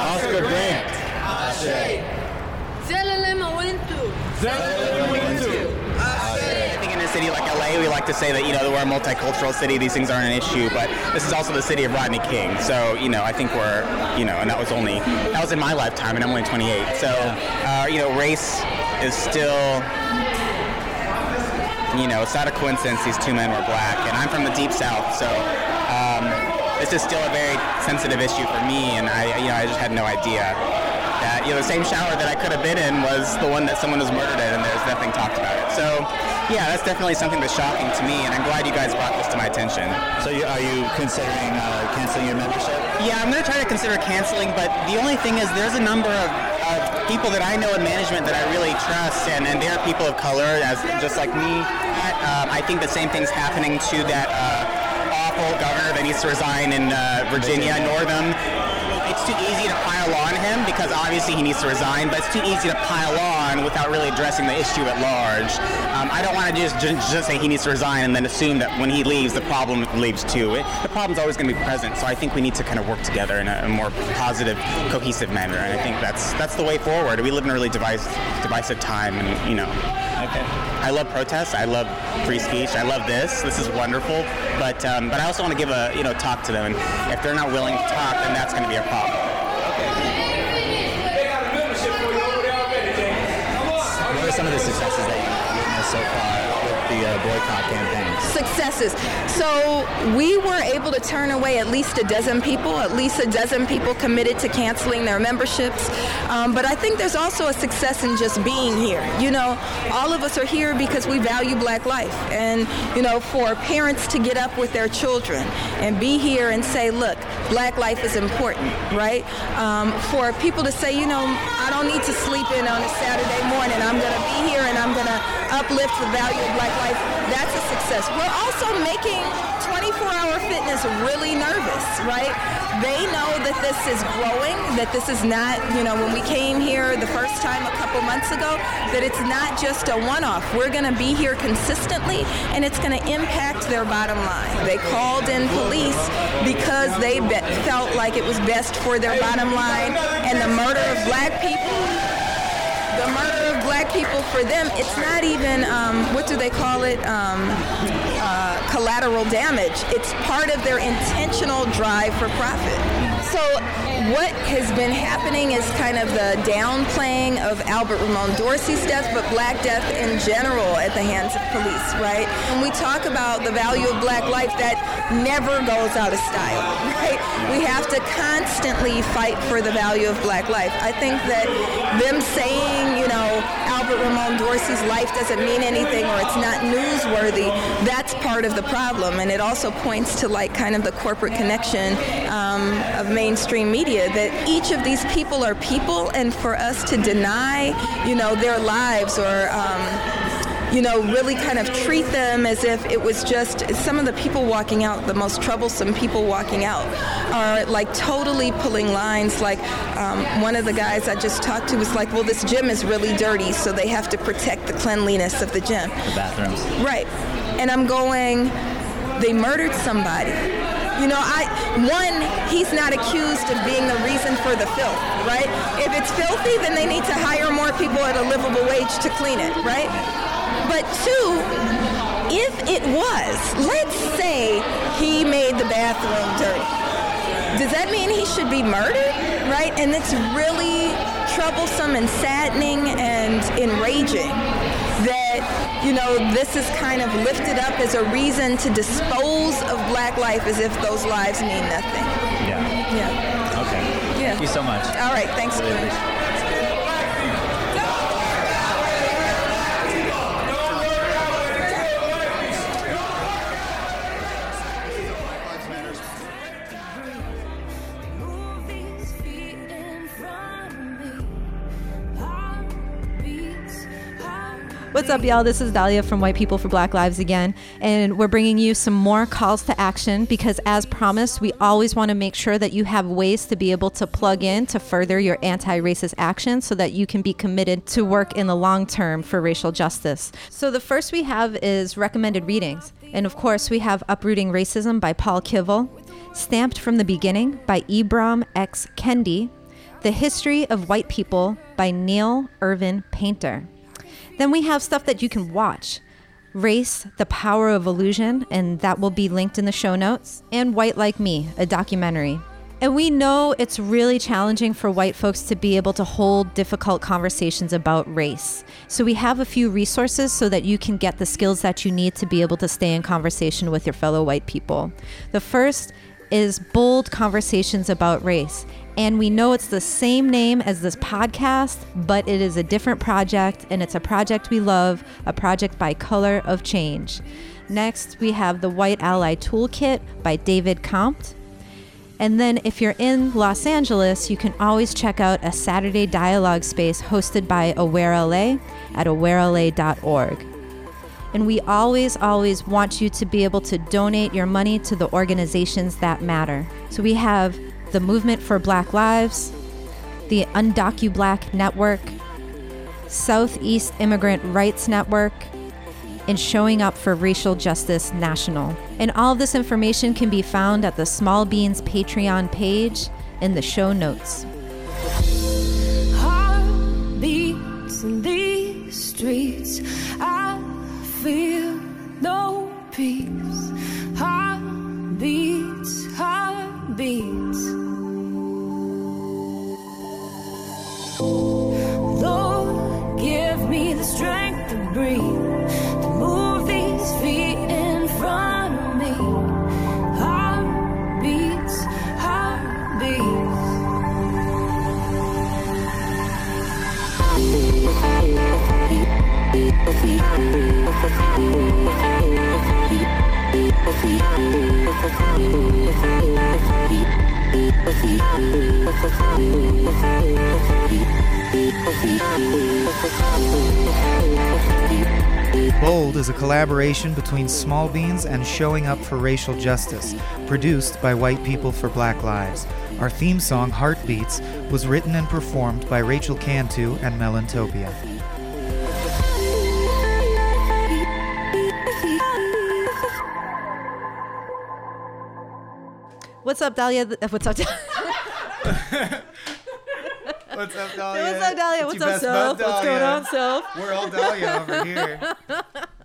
Oscar Grant. Hashtag. Zelalem Wintu. Zelalem. I think in a city like LA, we like to say that you know we're a multicultural city. These things aren't an issue, but this is also the city of Rodney King. So you know, I think we're you know, and that was only that was in my lifetime, and I'm only 28. So uh, you know, race is still you know, it's not a coincidence these two men were black, and I'm from the deep south, so um, this is still a very sensitive issue for me, and I, you know, I just had no idea that you know the same shower that I could have been in was the one that someone was murdered in, and there's nothing talked about it. So, yeah, that's definitely something that's shocking to me, and I'm glad you guys brought this to my attention. So, you, are you considering uh, canceling your membership? Yeah, I'm going to try to consider canceling, but the only thing is there's a number of of people that I know in management that I really trust, and, and they're people of color, as just like me. Um, I think the same thing's happening to that uh, governor that needs to resign in uh, Virginia, Northam. It's too easy to pile on him because obviously he needs to resign, but it's too easy to pile on without really addressing the issue at large. Um, I don't want to just, just just say he needs to resign and then assume that when he leaves, the problem leaves too. It, the problem's always going to be present, so I think we need to kind of work together in a, a, more positive, cohesive manner, and I think that's that's the way forward. We live in a really divisive, divisive time, and you know. Okay. I love protests. I love free speech. I love this. This is wonderful. But um, but I also want to give a you know talk to them, and if they're not willing to talk, then that's going to be a problem. What are some of the successes that you've witnessed so far with the uh, boycott campaign? Successes. So we were able to turn away at least a dozen people. At least a dozen people committed to canceling their memberships. Um, but I think there's also a success in just being here. You know, all of us are here because we value Black life, and you know, for parents to get up with their children and be here and say, "Look, Black life is important," right? Um, for people to say, you know, I don't need to sleep in on a Saturday morning. I'm going to be here and I'm going to uplift the value of Black life. That's a success. We're also making 24-hour fitness really nervous, right? They know that this is growing, that this is not, you know, when we came here the first time a couple months ago, that it's not just a one-off. We're going to be here consistently, and it's going to impact their bottom line. They called in police because they be- felt like it was best for their bottom line, and the murder of black people the murder of black people for them. It's not even um, what do they call it? Um, uh, collateral damage it's part of their intentional drive for profit so what has been happening is kind of the downplaying of Albert Ramon Dorsey's death, but black death in general at the hands of police, right? When we talk about the value of black life, that never goes out of style, right? We have to constantly fight for the value of black life. I think that them saying, you know, Albert Ramon Dorsey's life doesn't mean anything or it's not newsworthy, that's part of the problem. And it also points to like kind of the corporate connection um, of mainstream media that each of these people are people and for us to deny, you know, their lives or um, you know, really kind of treat them as if it was just some of the people walking out, the most troublesome people walking out, are like totally pulling lines. Like um, one of the guys I just talked to was like, well, this gym is really dirty, so they have to protect the cleanliness of the gym. The bathrooms. Right. And I'm going, they murdered somebody. You know, I one, he's not accused of being the reason for the filth, right? If it's filthy, then they need to hire more people at a livable wage to clean it, right? But two, if it was, let's say he made the bathroom dirty. Does that mean he should be murdered? Right? And it's really troublesome and saddening and enraging that, you know, this is kind of lifted up as a reason to dispose of black life as if those lives mean nothing. Yeah. Yeah. Okay. Yeah. Thank you so much. All right. Thanks, Really What's up, y'all? This is Dahlia from White People for Black Lives again, and we're bringing you some more calls to action because, as promised, we always want to make sure that you have ways to be able to plug in to further your anti racist action so that you can be committed to work in the long term for racial justice. So, the first we have is recommended readings. And of course, we have Uprooting Racism by Paul Kivel, Stamped from the Beginning by Ibram X. Kendi, The History of White People by Neil Irvin Painter. Then we have stuff that you can watch. Race, The Power of Illusion, and that will be linked in the show notes. And White Like Me, a documentary. And we know it's really challenging for white folks to be able to hold difficult conversations about race. So we have a few resources so that you can get the skills that you need to be able to stay in conversation with your fellow white people. The first is Bold Conversations About Race. And we know it's the same name as this podcast, but it is a different project, and it's a project we love, a project by Color of Change. Next, we have the White Ally Toolkit by David Campt. And then, if you're in Los Angeles, you can always check out a Saturday dialogue space hosted by Aware LA at awarela.org. And we always, always want you to be able to donate your money to the organizations that matter. So we have the Movement for Black Lives, the Undocu Black Network, Southeast Immigrant Rights Network, and Showing Up for Racial Justice National. And all this information can be found at the Small Beans Patreon page in the show notes. Heartbeats in these streets. I feel no peace. Heartbeats, heartbeats. Me the strength to breathe, to move these feet in front of me. Heartbeats, heartbeats. Bold is a collaboration between Small Beans and Showing Up for Racial Justice, produced by White People for Black Lives. Our theme song, Heartbeats, was written and performed by Rachel Cantu and Melantopia. What's up, Dahlia? What's up, Dahlia? What's up, Dahlia? What's up, Dahlia? What's up, Self? What's going on, Self? We're all Dahlia over here.